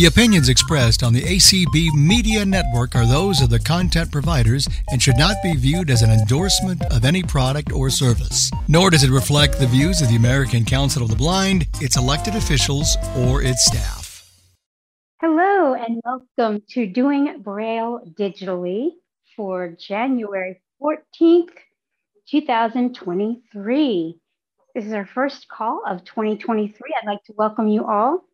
The opinions expressed on the ACB Media Network are those of the content providers and should not be viewed as an endorsement of any product or service. Nor does it reflect the views of the American Council of the Blind, its elected officials, or its staff. Hello, and welcome to Doing Braille Digitally for January 14th, 2023. This is our first call of 2023. I'd like to welcome you all.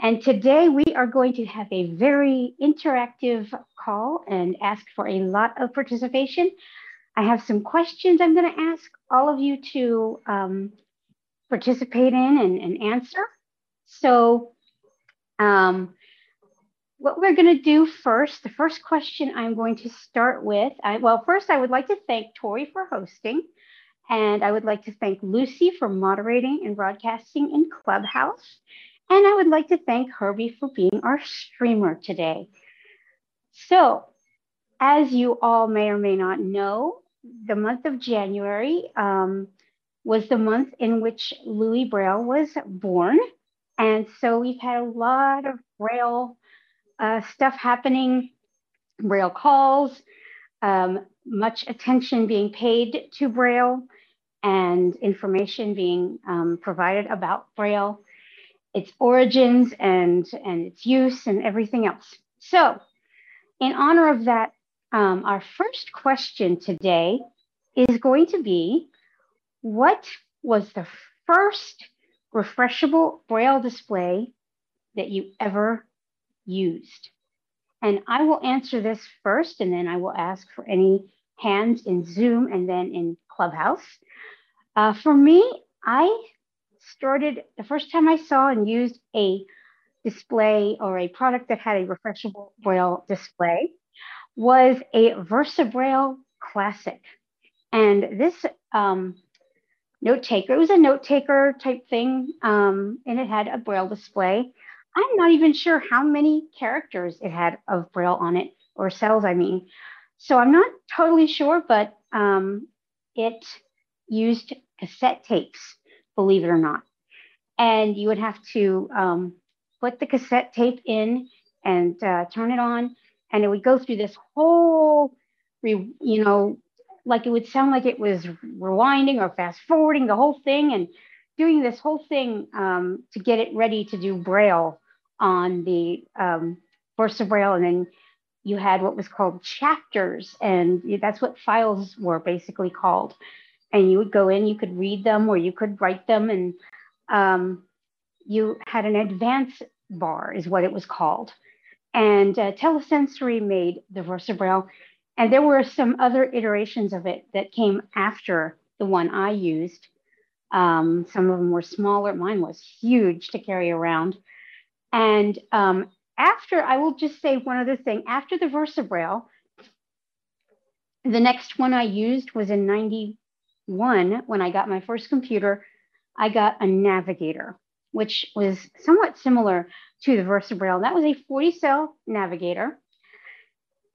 And today we are going to have a very interactive call and ask for a lot of participation. I have some questions I'm going to ask all of you to um, participate in and, and answer. So, um, what we're going to do first, the first question I'm going to start with, I, well, first I would like to thank Tori for hosting, and I would like to thank Lucy for moderating and broadcasting in Clubhouse. And I would like to thank Herbie for being our streamer today. So, as you all may or may not know, the month of January um, was the month in which Louis Braille was born. And so we've had a lot of Braille uh, stuff happening, Braille calls, um, much attention being paid to Braille, and information being um, provided about Braille its origins and, and its use and everything else. So, in honor of that, um, our first question today is going to be What was the first refreshable Braille display that you ever used? And I will answer this first, and then I will ask for any hands in Zoom and then in Clubhouse. Uh, for me, I started the first time I saw and used a display or a product that had a refreshable braille display was a VersaBraille Classic. And this um, note taker, it was a note taker type thing, um, and it had a braille display. I'm not even sure how many characters it had of braille on it, or cells, I mean. So I'm not totally sure, but um, it used cassette tapes believe it or not. And you would have to um, put the cassette tape in and uh, turn it on, and it would go through this whole, re- you know, like it would sound like it was rewinding or fast forwarding the whole thing and doing this whole thing um, to get it ready to do Braille on the um, VersaBraille. And then you had what was called chapters, and that's what files were basically called and you would go in, you could read them or you could write them, and um, you had an advance bar, is what it was called. And uh, Telesensory made the VersaBraille, and there were some other iterations of it that came after the one I used. Um, some of them were smaller. Mine was huge to carry around. And um, after, I will just say one other thing. After the VersaBraille, the next one I used was in 90, one, when I got my first computer, I got a Navigator, which was somewhat similar to the VersaBraille. That was a 40 cell Navigator.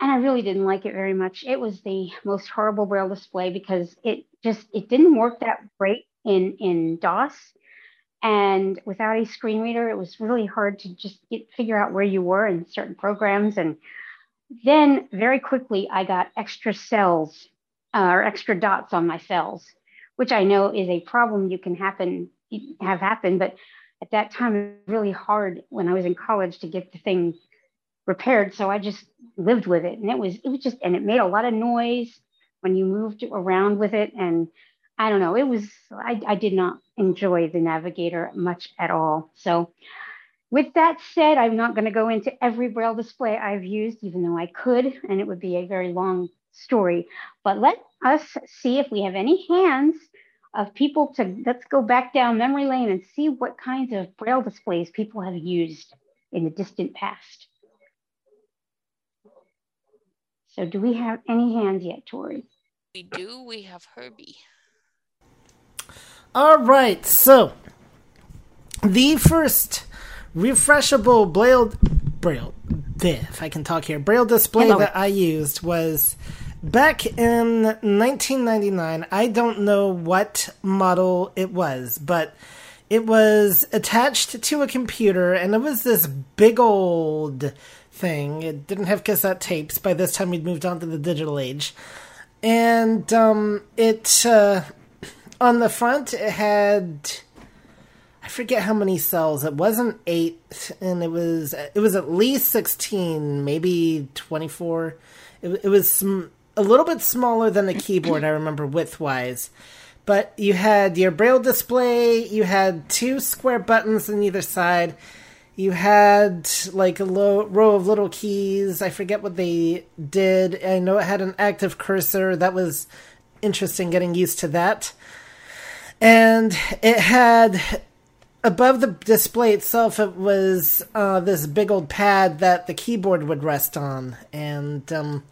And I really didn't like it very much. It was the most horrible Braille display because it just it didn't work that great in in DOS. And without a screen reader, it was really hard to just get, figure out where you were in certain programs. And then very quickly, I got extra cells uh, or extra dots on my cells, which I know is a problem you can happen have happen. But at that time, it was really hard when I was in college to get the thing repaired. So I just lived with it, and it was it was just and it made a lot of noise when you moved around with it. And I don't know, it was I, I did not enjoy the Navigator much at all. So. With that said, I'm not going to go into every Braille display I've used, even though I could, and it would be a very long story. But let us see if we have any hands of people to let's go back down memory lane and see what kinds of braille displays people have used in the distant past. So do we have any hands yet, Tori? We do. We have Herbie. All right. So the first refreshable braille braille if I can talk here braille display Hello. that I used was Back in 1999, I don't know what model it was, but it was attached to a computer, and it was this big old thing. It didn't have cassette tapes. By this time, we'd moved on to the digital age, and um, it uh, on the front it had I forget how many cells. It wasn't eight, and it was it was at least sixteen, maybe twenty four. It, it was some, a little bit smaller than a keyboard. I remember width wise, but you had your braille display. You had two square buttons on either side. You had like a low, row of little keys. I forget what they did. I know it had an active cursor. That was interesting getting used to that. And it had above the display itself, it was uh, this big old pad that the keyboard would rest on, and um,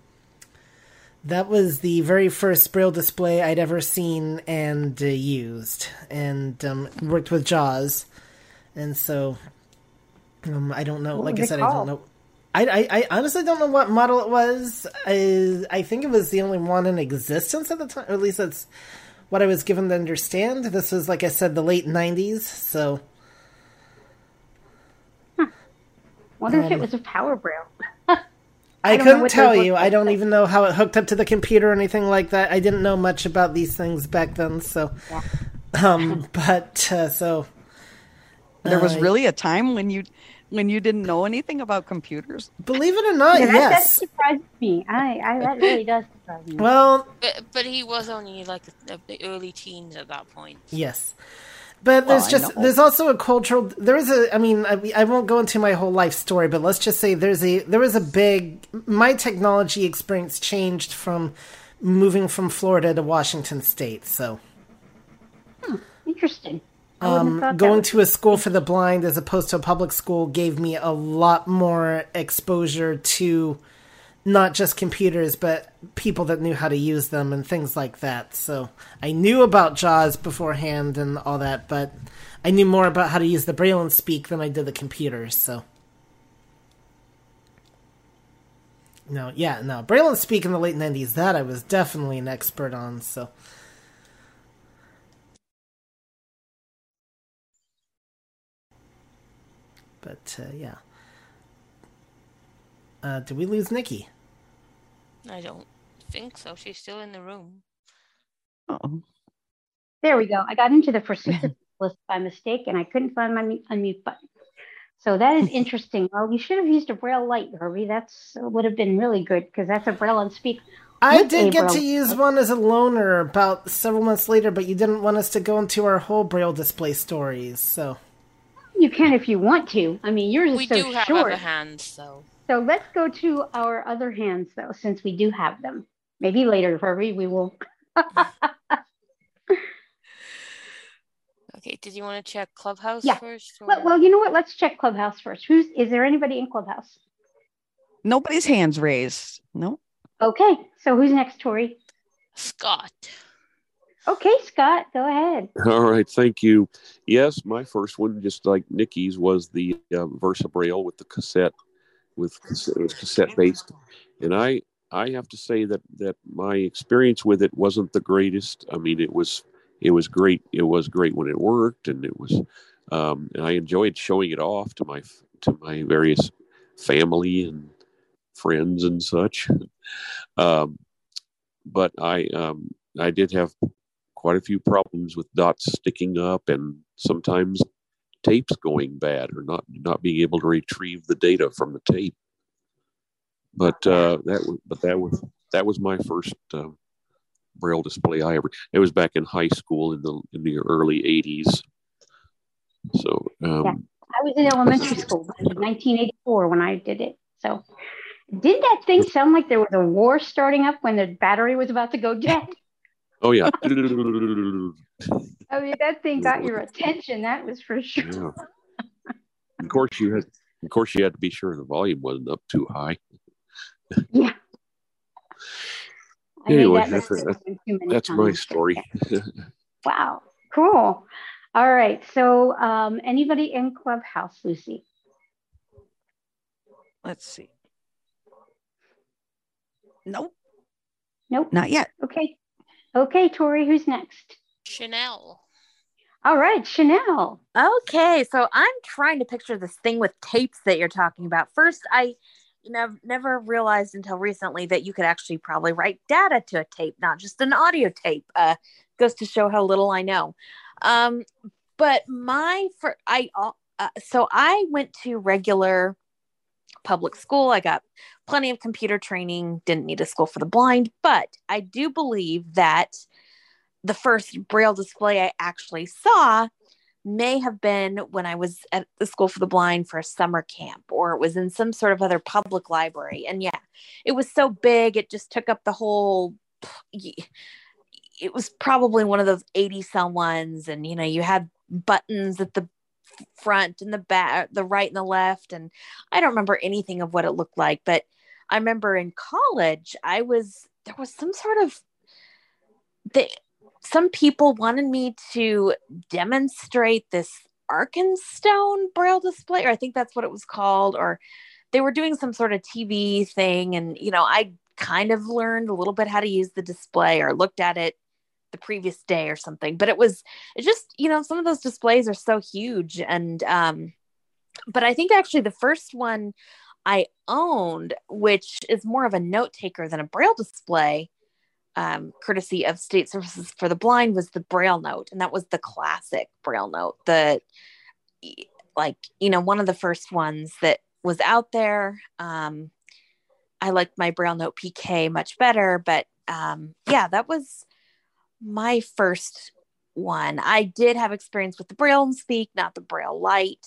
that was the very first braille display I'd ever seen and uh, used, and um, worked with JAWS, and so um, I don't know. What like I said, I don't know. I, I, I honestly don't know what model it was. I, I think it was the only one in existence at the time, or at least that's what I was given to understand. This was, like I said, the late '90s, so Wonder if Um, it was a power braille. I, I couldn't tell you. look I don't even know how it hooked up to the computer or anything like that. I didn't know much about these things back then, so. Yeah. Um, but uh, so There was Uh, really a time when you when you didn't know anything about computers. believe it or not, Yeah, that, that yes. surprises me. I, I that really does surprise me. Well, But, but he was only like the the early teens at that point. yes. But there's Well, I just there's also a cultural there is a I mean I, I won't go into my whole life story but let's just say there's a there was a big my technology experience changed from moving from Florida to Washington state so Interesting. I wouldn't have um, going to a school for the blind as opposed to a public school gave me a lot more exposure to not just computers but people that knew how to use them and things like that. So i knew about jaws beforehand and all that but i knew more about how to use the braille and speak than i did the computers so. No yeah no braille and speak in the late 90s that i was definitely an expert on so. But uh, yeah. Uh, did we lose nikki I don't think so. She's still in the room. Oh, There we go. I got into the participants list by mistake and I couldn't find my mu- unmute button. So that is interesting. Well, you should have used a braille light, Herbie. That's uh, would have been really good because that's a braille and speak. I did a get to use light. one as a loaner about several months later, but you didn't want us to go into our whole braille display stories, so You can if you want to. I mean, yours is We so do have short. other hands, though. So let's go to our other hands, though, since we do have them. Maybe later, Herbie, we will. Okay, did you want to check Clubhouse Yeah. first? Well, well, you know what? Let's check Clubhouse first. Who's is there anybody in Clubhouse? nobody's hands raised. No. Okay, so who's next, Tori? Scott. Okay, Scott, go ahead. All right, thank you. Yes, my first one, just like Nikki's, was the uh, Versa Braille with the cassette, with cassette, it was cassette based, and I I have to say that that my experience with it wasn't the greatest. I mean, it was it was great. It was great when it worked, and it was, um, and I enjoyed showing it off to my to my various family and friends and such. Um, but I um, I did have quite a few problems with dots sticking up and sometimes tapes going bad or not not being able to retrieve the data from the tape. But uh, that was but that was that was my first uh, braille display I ever. It was back in high school in the in the early '80s. So um, I was in elementary school in 1984 when I did it. So, did that thing sound like there was a war starting up when the battery was about to go dead? oh yeah, I mean, that thing got your attention. That was for sure. yeah. Of course you had. Of course you had to be sure the volume wasn't up too high. Yeah. I Anyway, that that's- mistake That's my story. Wow. Cool. All right. So, um, anybody in Clubhouse, Lucy? Let's see. Nope, Nope. not yet. Okay. Okay, Tori, who's next? Chanel. All right, Chanel. Okay, so I'm trying to picture this thing with tapes that you're talking about. First, I never never realized until recently that you could actually probably write data to a tape, not just an audio tape. Uh, goes to show how little I know. Um, but my for I uh, so I went to regular public school. I got plenty of computer training. Didn't need a school for the blind, but I do believe that the first braille display I actually saw may have been when I was at the School for the Blind for a summer camp, or it was in some sort of other public library. And yeah, it was so big, it just took up the whole. It was probably one of those 80 cell ones, and you know, you had buttons at the front and the back, the right and the left. And I don't remember anything of what it looked like, but I remember in college, I was there was some sort of the some people wanted me to demonstrate this Arkenstone braille display, or I think that's what it was called, or they were doing some sort of TV thing. And, you know, I kind of learned a little bit how to use the display or looked at it the previous day or something. But it was, it just, you know, some of those displays are so huge. And, um, but I think actually the first one I owned, which is more of a note taker than a braille display, um, courtesy of State Services for the Blind, was the Braille Note, and that was the classic Braille Note. The like you know one of the first ones that was out there. Um, I liked my Braille Note PK much better, but um, yeah, that was my first one. I did have experience with the Braille and Speak, not the Braille Light.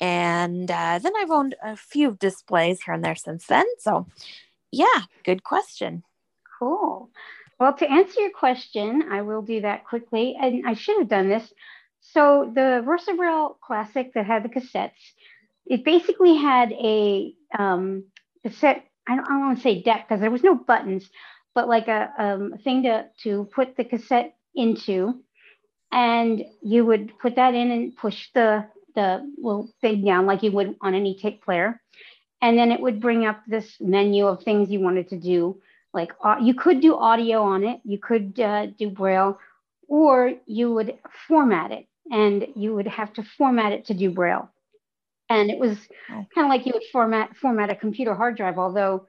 And uh, then I've owned a few displays here and there since then. So, yeah, good question. Cool. Well, to answer your question, I will do that quickly. And I should have done this. So the VersaBraille Classic that had the cassettes, it basically had a um, cassette. I don't, I don't want to say deck because there was no buttons, but like a um, thing to to put the cassette into, and you would put that in and push the the little thing down like you would on any tape player, and then it would bring up this menu of things you wanted to do like uh, you could do audio on it, you could uh, do braille, or you would format it and you would have to format it to do braille. And it was kind of like you would format format a computer hard drive, although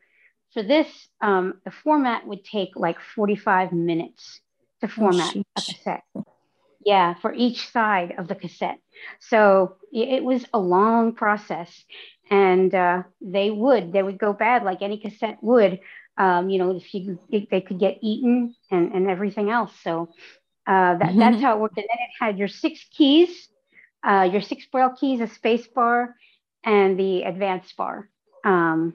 for this, um, the format would take like 45 minutes to format oh, a cassette. Yeah, for each side of the cassette. So it was a long process. And uh, they would, they would go bad like any cassette would um, you know, if you if they could get eaten and, and everything else. So uh, that, mm-hmm. that's how it worked. And then it had your six keys, uh, your six braille keys, a space bar, and the advanced bar. Um,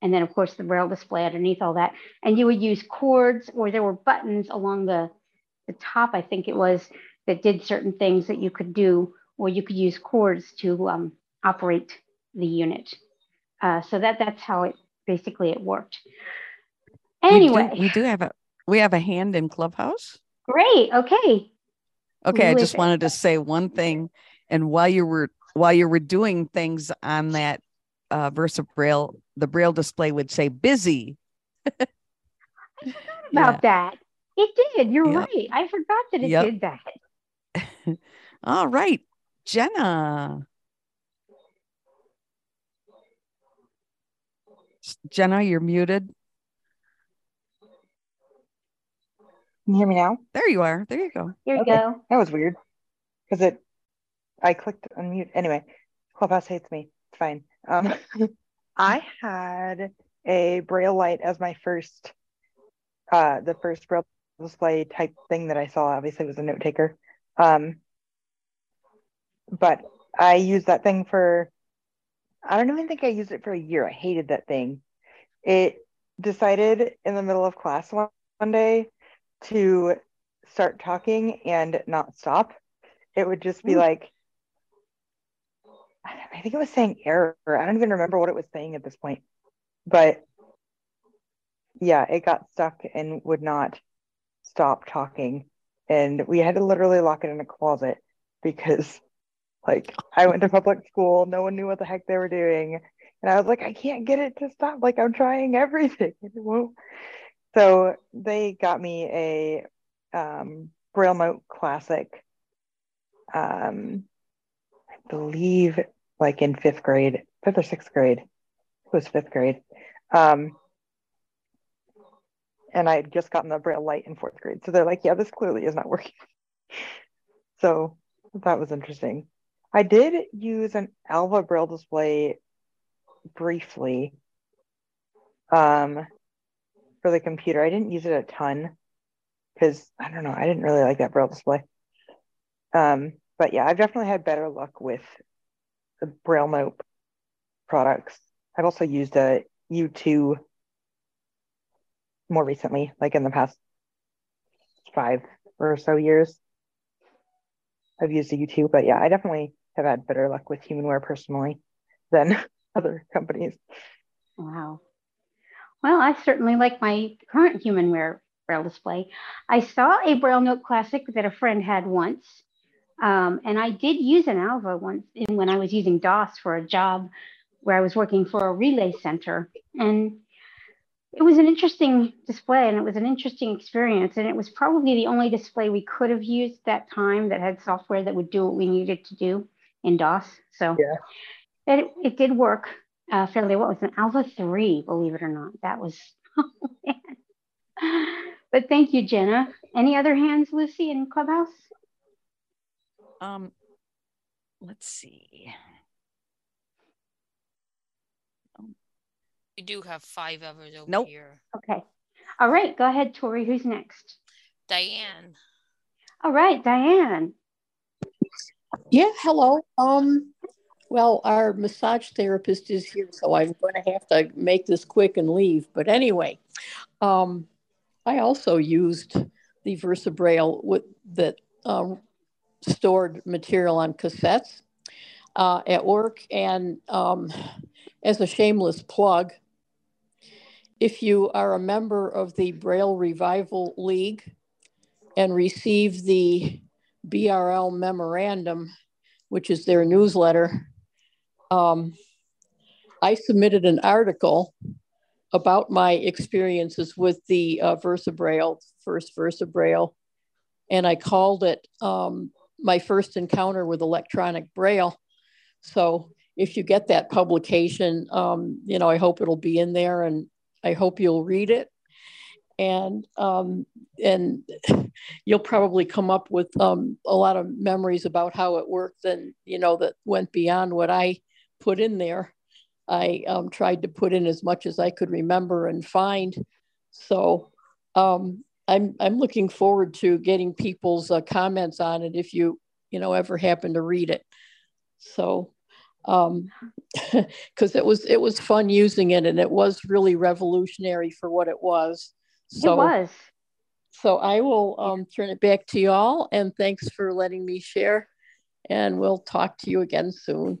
and then of course the braille display underneath all that. And you would use chords or there were buttons along the, the top, I think it was, that did certain things that you could do, or you could use chords to um, operate the unit. Uh, so that that's how it basically it worked. Anyway, we do, we do have a we have a hand in Clubhouse. Great. Okay. Okay, I just wanted to say one thing, and while you were while you were doing things on that uh, Versa Braille, the Braille display would say "busy." I forgot about yeah. that. It did. You're yep. right. I forgot that it yep. did that. All right, Jenna. Jenna, you're muted. Can you hear me now? There you are. There you go. Here you okay. go. That was weird because it. I clicked unmute. Anyway, Clubhouse hates me. It's fine. Um, I had a Braille light as my first, uh, the first Braille display type thing that I saw. Obviously, was a note taker. Um, but I used that thing for. I don't even think I used it for a year. I hated that thing. It decided in the middle of class one, one day to start talking and not stop. It would just be mm. like, I think it was saying error. I don't even remember what it was saying at this point. But yeah, it got stuck and would not stop talking. And we had to literally lock it in a closet because, like, I went to public school. No one knew what the heck they were doing. And I was like, I can't get it to stop. Like, I'm trying everything. It won't. So they got me a um, Braille Note Classic um, I believe like in fifth grade, fifth or sixth grade. It was fifth grade. Um, and I had just gotten the braille light in fourth grade. So they're like, yeah, this clearly is not working. so that was interesting. I did use an Alva braille display briefly um, for the computer. I didn't use it a ton because I don't know, I didn't really like that braille display. Um, but yeah, I've definitely had better luck with the braille note products. I've also used a U2 more recently, like in the past five or so years. I've used a U2, but yeah, I definitely have had better luck with Humanware personally than other companies. Wow. Well, I certainly like my current Humanware Braille display. I saw a Braille Note Classic that a friend had once, um, and I did use an Alva once in, when I was using DOS for a job where I was working for a relay center. And it was an interesting display and it was an interesting experience. And it was probably the only display we could have used that time that had software that would do what we needed to do in DOS. So yeah. it, it did work uh, fairly well. It was an Alva 3, believe it or not. That was, oh, but thank you, Jenna. Any other hands, Lucy, in Clubhouse? Um, let's see. We do have five others over nope. here. Okay. All right. Go ahead, Tori. Who's next? Diane. All right, Diane. Yeah, hello. Um, well, our massage therapist is here, so I'm going to have to make this quick and leave. But anyway, um, I also used the VersaBraille with that um, stored material on cassettes uh, at work, and um, as a shameless plug, if you are a member of the Braille Revival League and receive the BRL memorandum, which is their newsletter, um, I submitted an article about my experiences with the uh, VersaBraille, first VersaBraille, and I called it um, my first encounter with electronic Braille. So if you get that publication, um, you know, I hope it'll be in there and I hope you'll read it. And um, and you'll probably come up with um, a lot of memories about how it worked, and you know that went beyond what I put in there. I um, tried to put in as much as I could remember and find. So um, I'm I'm looking forward to getting people's uh, comments on it if you you know ever happen to read it. So um because it was it was fun using it and it was really revolutionary for what it was so it was so i will um turn it back to y'all and thanks for letting me share and we'll talk to you again soon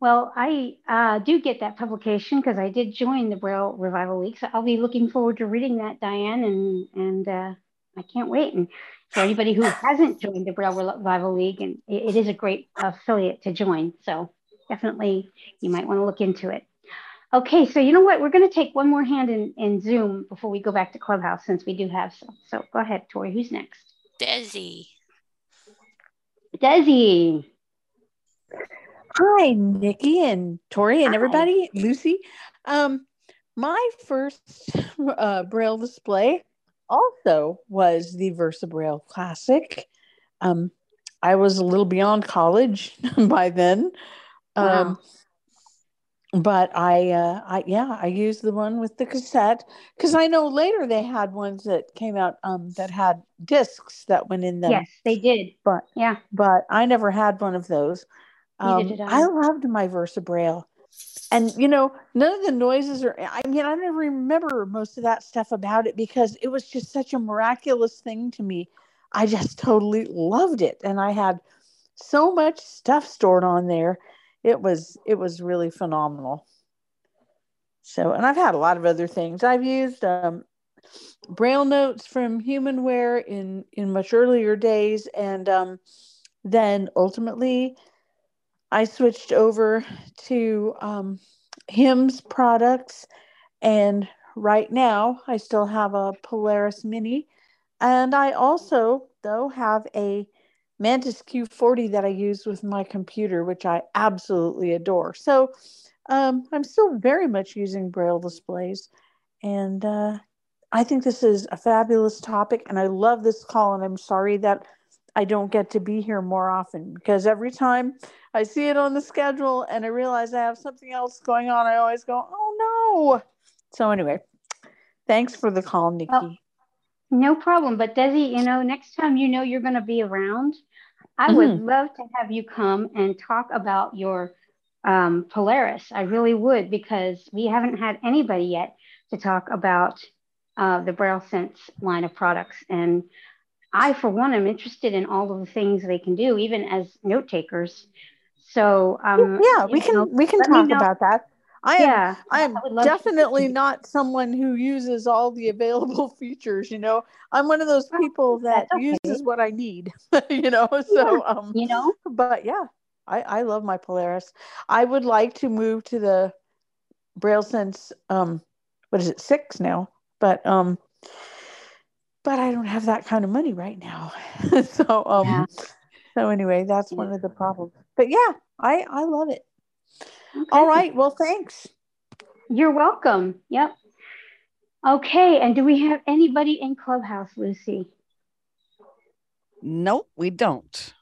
well i uh, do get that publication because i did join the braille revival league so i'll be looking forward to reading that diane and and uh, i can't wait and for anybody who hasn't joined the Braille Revival League, and it, it is a great affiliate to join. So definitely you might want to look into it. Okay, so you know what? We're going to take one more hand in, in Zoom before we go back to Clubhouse since we do have some. So go ahead, Tori. Who's next? Desi. Desi. Hi, Nikki and Tori and Hi. everybody. Lucy. Um, my first uh, Braille display also was the VersaBraille Classic. Um, I was a little beyond college by then. Wow. Um, but I, uh, I, yeah, I used the one with the cassette because I know later they had ones that came out um, that had discs that went in them. Yes, they did. But yeah, but I never had one of those. Um, I. Loved my VersaBraille and you know none of the noises are i mean i don't remember most of that stuff about it because it was just such a miraculous thing to me. I just totally loved it. And i had so much stuff stored on there. It was it was really phenomenal. So and i've had a lot of other things. I've used um, braille notes from humanware in in much earlier days. And um, then ultimately I switched over to um, HIMS products, and right now I still have a Polaris Mini, and I also though have a Mantis Q40 that I use with my computer, which I absolutely adore. So um, I'm still very much using Braille displays. And uh, I think this is a fabulous topic. And I love this call. And I'm sorry that I don't get to be here more often because every time I see it on the schedule and I realize I have something else going on, I always go, oh no. So, anyway, thanks for the call, Nikki. Well, no problem. But Desi, you know, next time you know you're going to be around, I mm-hmm. would love to have you come and talk about your um, Polaris. I really would because we haven't had anybody yet to talk about uh, the Braille Sense line of products. And I, for one, am interested in all of the things they can do, even as note takers. So um, yeah, we can know, we can talk about that. I yeah, am I am I definitely not someone who uses all the available features, you know. I'm one of those people that okay. uses what I need, you know. So um you know, but yeah, I I love my Polaris. I would like to move to the Braille Sense um what is it, 6 now. But um but I don't have that kind of money right now. so um yeah. so anyway, that's one of the problems. But yeah, I I love it. Okay. All right. Well, thanks. You're welcome. Yep. Okay. And do we have anybody in Clubhouse, Lucy? Nope, we don't.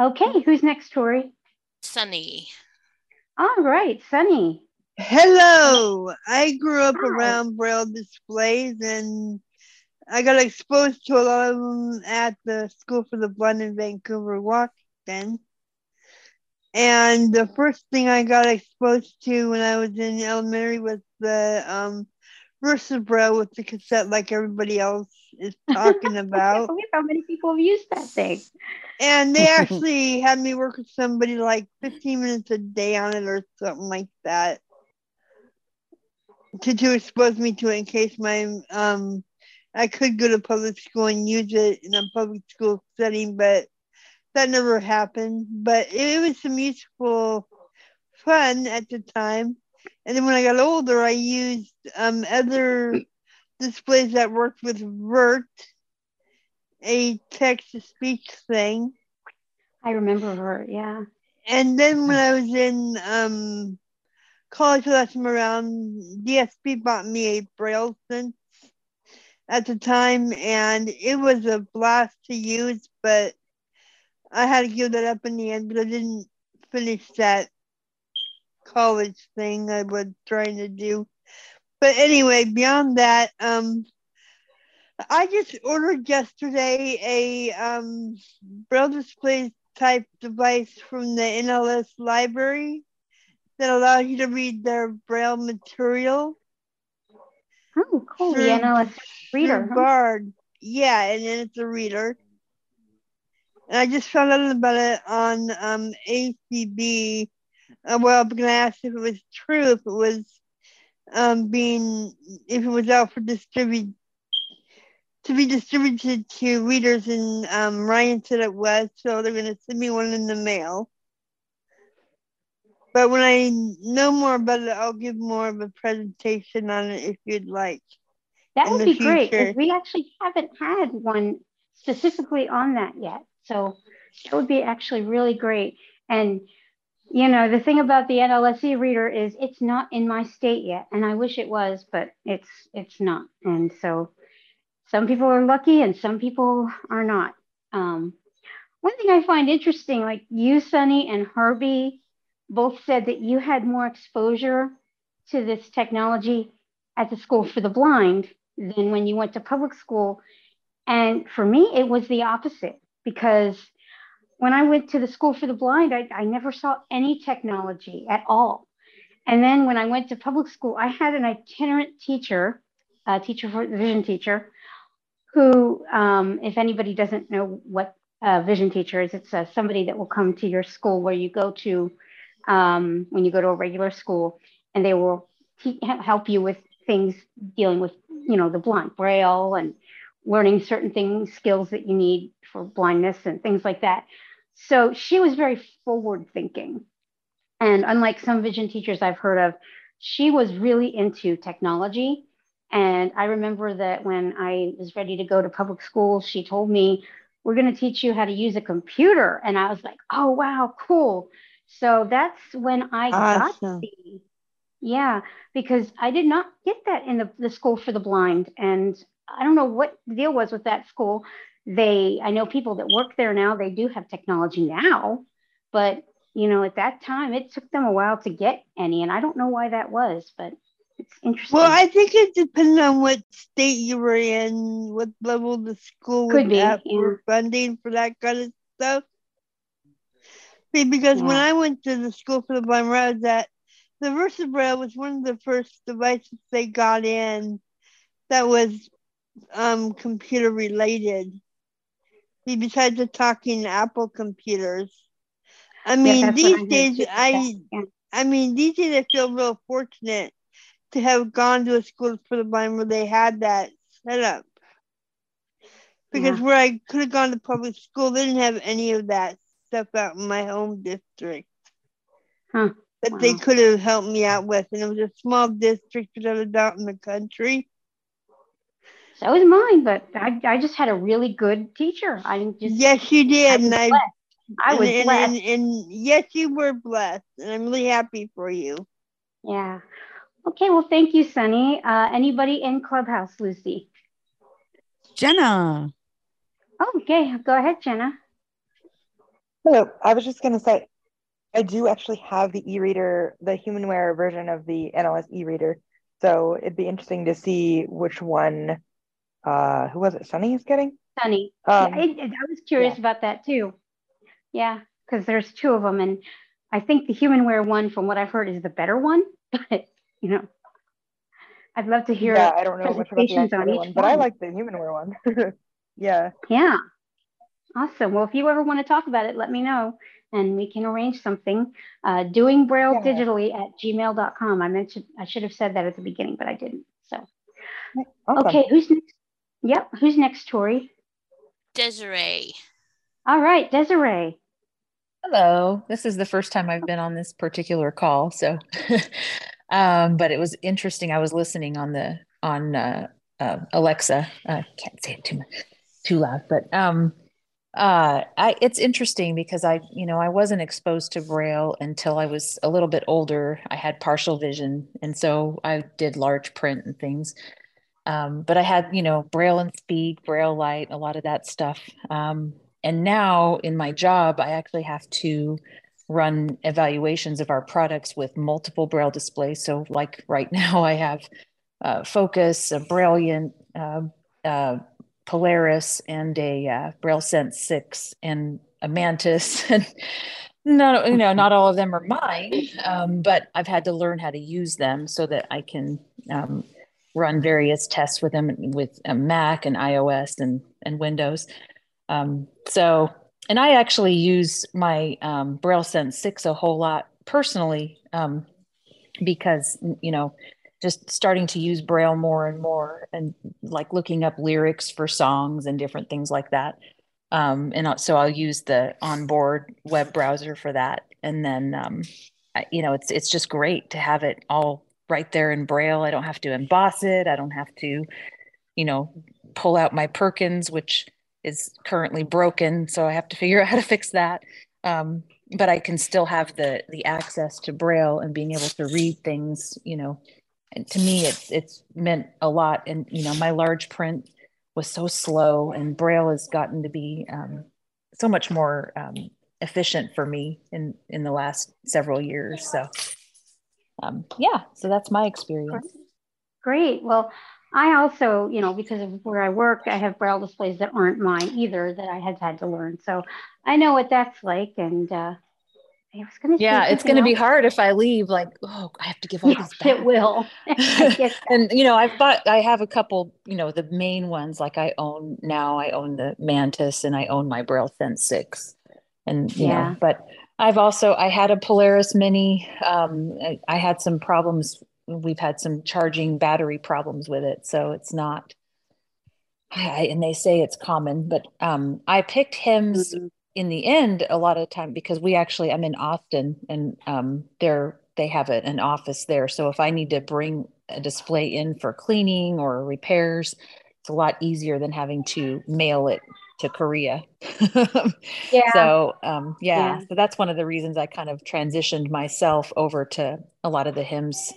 Okay. Who's next, Tori? Sunny. All right, Sunny. Hello. I grew up Hi. around Braille displays and I got exposed to a lot of them at the School for the Blind in Vancouver, Washington. And the first thing I got exposed to when I was in elementary was the um, Versabraille with the cassette, like everybody else is talking about. how many people have used that thing. And they actually had me work with somebody like 15 minutes a day on it or something like that to, to expose me to it in case my um I could go to public school and use it in a public school setting, but that never happened, but it, was some useful fun at the time. And then when I got older, I used um, other displays that worked with VERT, a text to speech thing. I remember VERT, yeah. And then when I was in um, college last time around, DSP bought me a Braille sense at the time, and it was a blast to use, but I had to give that up in the end but I didn't finish that college thing I was trying to do. But anyway, beyond that, um, I just ordered yesterday a um, braille display type device from the NLS library that allows you to read their braille material. Oh, cool! Through, the NLS reader. Huh? Bard. Yeah, and then it's a reader I just found out about it on um, ACB. Uh, well, I'm gonna ask if it was true, if it was um, being, if it was out for distribute to be distributed to readers, and um, Ryan said it was, so they're gonna send me one in the mail. But when I know more about it, I'll give more of a presentation on it if you'd like. That would be future. great. We actually haven't had one specifically on that yet. So that would be actually really great. And you know, the thing about the NLS e-reader is it's not in my state yet, and I wish it was, but it's it's not. And so some people are lucky and some people are not. Um, one thing I find interesting, like you, Sunny, and Herbie both said that you had more exposure to this technology at the school for the blind than when you went to public school. And for me, it was the opposite because when I went to the school for the blind, I, I never saw any technology at all. And then when I went to public school, I had an itinerant teacher, a teacher for vision teacher, who, um, if anybody doesn't know what a vision teacher is, it's uh, somebody that will come to your school where you go to um, when you go to a regular school, and they will te- help you with things dealing with, you know, the blind, braille, and learning certain things, skills that you need for blindness and things like that. So she was very forward thinking. And unlike some vision teachers I've heard of, she was really into technology. And I remember that when I was ready to go to public school, she told me, we're going to teach you how to use a computer. And I was like, oh, wow, cool. So that's when I awesome. got the, yeah, because I did not get that in the, the school for the blind. And I don't know what the deal was with that school. They, I know people that work there now, they do have technology now, but you know, at that time, it took them a while to get any. And I don't know why that was, but it's interesting. Well, I think it depends on what state you were in, what level the school Could be, at yeah. for funding for that kind of stuff. See, because when I went to the school for the blind, where I was at, the VersaBraille was one of the first devices they got in that was um, computer related. Besides the talking Apple computers. I mean, I these days, I, yeah. I mean, these days I feel real fortunate to have gone to a school for the blind where they had that set up. Because Yeah. where I could have gone to public school, they didn't have any of that stuff out in my home district Huh. that they could have helped me out with. And it was a small district that was out in the country. So was mine, but I, I just had a really good teacher. I just, Yes, you did. was And I, blessed. I and, was and, blessed. and, and yes, you were blessed. And I'm really happy for you. Yeah. Okay. Well, thank you, Sunny. Uh, anybody in Clubhouse, Lucy? Jenna. Okay. Go ahead, Jenna. Hello. I was just going to say, I do actually have the e-reader, the HumanWare version of the NLS e-reader. So it'd be interesting to see which one, uh, who was it, Sunny is getting? Sunny. Um, yeah, I, I was curious about that too. Yeah, because there's two of them, and I think the HumanWare one, from what I've heard, is the better one. But you know, I'd love to hear yeah, I don't know much about the on each one, but I like the HumanWare one. yeah. Yeah. Awesome. Well, if you ever want to talk about it, let me know and we can arrange something. Uh, doing braille Yeah. digitally at gmail.com. I mentioned, I should have said that at the beginning, but I didn't. So, Awesome. okay. Who's next? Yep. Who's next, Tori? Desiree. All right. Desiree. Hello. This is the first time I've been on this particular call, so um, but it was interesting. I was listening on the on uh, uh, Alexa. I can't say it too much, too loud, but um, uh, I it's interesting because I you know I wasn't exposed to Braille until I was a little bit older. I had partial vision, and so I did large print and things. Um, but I had, you know, Braille and Speak, Braille Light, a lot of that stuff. Um, and now in my job, I actually have to run evaluations of our products with multiple Braille displays. So, like right now, I have uh, Focus, a Brailliant, uh, uh, Polaris, and a uh, Braille Sense 6, and a Mantis. And no, you know, not all of them are mine, um, but I've had to learn how to use them so that I can um, run various tests with them with a Mac and iOS and and Windows. Um, so, and I actually use my um, Braille Sense six a whole lot personally um, because you know just starting to use Braille more and more and like looking up lyrics for songs and different things like that. Um, and so I'll use the onboard web browser for that. And then, um, I, you know, it's it's just great to have it all right there in Braille. I don't have to emboss it. I don't have to, you know, pull out my Perkins, which is currently broken. So I have to figure out how to fix that. Um, but I can still have the the access to Braille and being able to read things. You know, and to me, it's it's meant a lot. And you know, my large print was so slow, and Braille has gotten to be um, so much more um, efficient for me in in the last several years. So um, yeah, so that's my experience. Great. Well, I also, you know, because of where I work, I have braille displays that aren't mine either that I had had to learn. So I know what that's like. And uh, I was going to Yeah, it's going to be hard if I leave. Like, oh, I have to give all Yes, this back. it will. And you know, I've bought. I have a couple. You know, the main ones. Like I own now. I own the Mantis, and I own my Braille Sense six. And you Yeah. know, but I've also I had a Polaris Mini. Um, I, I had some problems. We've had some charging battery problems with it, so it's not. I, and they say it's common, but um, I picked HIMS in the end a lot of time because we actually I'm in Austin and um, they're they have an office there. So if I need to bring a display in for cleaning or repairs, it's a lot easier than having to mail it to Korea. yeah. So um, yeah. yeah, so that's one of the reasons I kind of transitioned myself over to a lot of the HIMS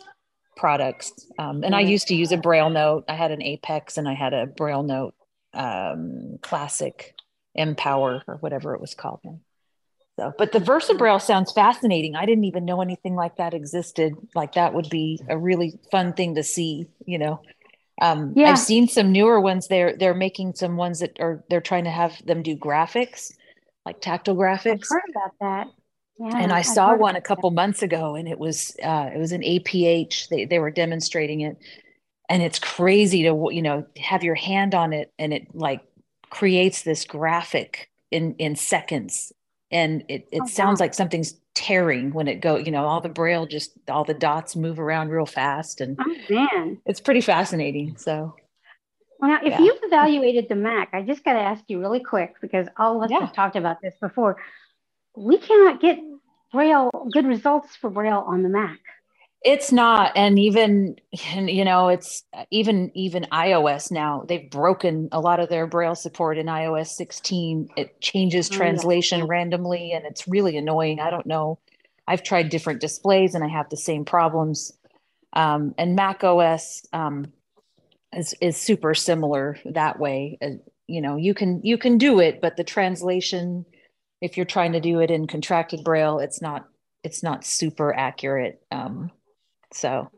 products. Um, and mm-hmm. I used to use a Braille note. I had an Apex and I had a Braille note um, Classic Empower or whatever it was called. So, but the VersaBraille sounds fascinating. I didn't even know anything like that existed. Like that would be a really fun thing to see, you know. Um, yeah. I've seen some newer ones. They're they're making some ones that are they're trying to have them do graphics, like tactile graphics. I've heard about that. Yeah, and I I've saw one a couple that. months ago, and it was uh, it was an APH. They they were demonstrating it, and it's crazy to you know have your hand on it, and it like creates this graphic in in seconds and it, it oh, sounds wow. like something's tearing when it go you know all the braille just all the dots move around real fast and oh, man. it's pretty fascinating so well now if yeah. you've evaluated the mac i just got to ask you really quick because all of us yeah. have talked about this before we cannot get braille good results for braille on the mac it's not and even you know it's even even ios now they've broken a lot of their braille support in ios 16 it changes translation randomly and it's really annoying. I don't know. I've tried different displays and i have the same problems. Um, and mac os um, is, is super similar that way. Uh, you know you can you can do it but the translation if you're trying to do it in contracted braille it's not it's not super accurate. Um, so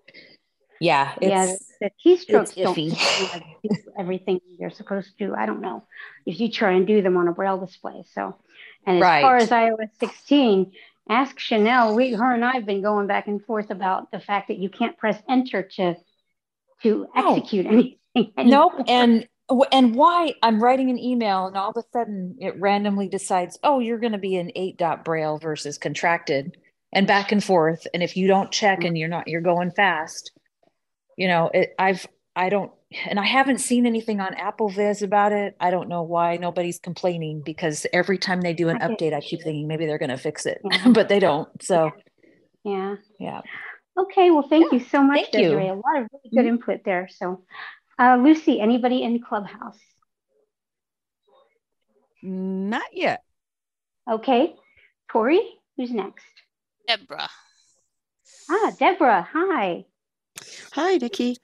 yeah, yeah, the keystrokes don't do everything you're supposed to. I don't know if you try and do them on a braille display. So, and as right. far as iOS 16, ask Chanel. We, her, and I've been going back and forth about the fact that you can't press enter to to oh. execute oh. anything. Anymore. Nope, and and why I'm writing an email and all of a sudden it randomly decides, oh, you're going to be an eight dot braille versus contracted and back and forth. And if you don't check and you're not you're going fast you know it, i've i don't and i haven't seen anything on AppleVis about it. I don't know why nobody's complaining because every time they do an update i keep thinking maybe they're going to fix it yeah. but they don't. So yeah. Yeah. okay. Well thank yeah. you so much thank Desiree. You. a lot of really good mm-hmm. input there. So uh, lucy anybody in clubhouse? Not yet. Okay. Tori who's next Deborah. Ah, Deborah. Hi. Hi, Nikki.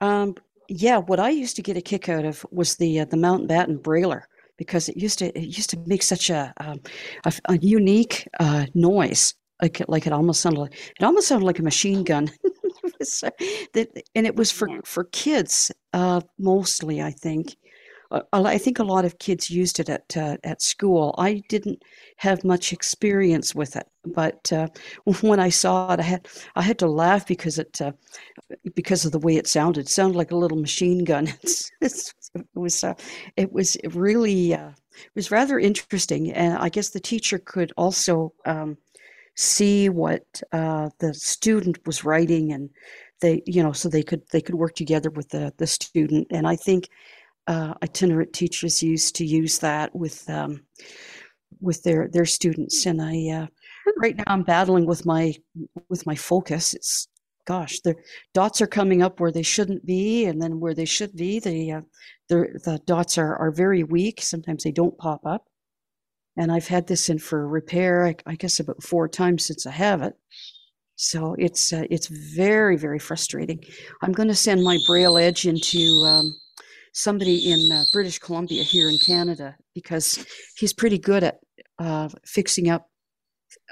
Um, yeah, what I used to get a kick out of was the uh, the Mountbatten Brailer because it used to it used to make such a um, a, a, unique uh, noise. Like like it almost sounded like it almost sounded like a machine gun. Uh, that and it was for yeah. for kids uh, mostly, I think. Uh, I think a lot of kids used it at uh, at school. I didn't have much experience with it, but uh, when I saw it, I had I had to laugh because it uh, because of the way it sounded. It sounded like a little machine gun. It was uh, it was really uh, it was rather interesting, and I guess the teacher could also um, see what the student was writing and they you know so they could they could work together with the the student and i think uh, itinerant teachers used to use that with um, with their their students. And I uh, right now I'm battling with my with my focus. It's gosh, the dots are coming up where they shouldn't be, and then where they should be, the uh, the the dots are are very weak. Sometimes they don't pop up. And I've had this in for repair. I, I guess about four times since I have it. So it's uh, it's very very frustrating. I'm going to send my Braille Edge into um, somebody in uh, British Columbia here in Canada because he's pretty good at uh, fixing up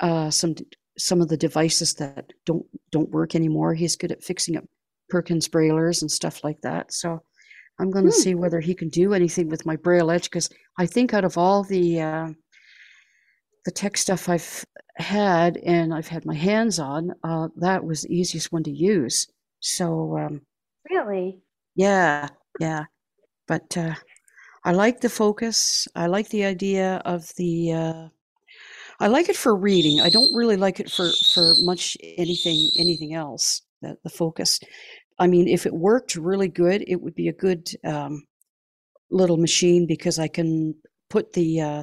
uh, some some of the devices that don't don't work anymore. He's good at fixing up Perkins braillers and stuff like that. So I'm going to hmm. see whether he can do anything with my Braille Edge because I think out of all the uh, the tech stuff I've had and I've had my hands on, uh, that was the easiest one to use. So um, really, yeah, yeah. But uh, I like the focus. I like the idea of the. Uh, I like it for reading. I don't really like it for for much anything anything else. The the focus. I mean, if it worked really good, it would be a good um, little machine because I can put the uh,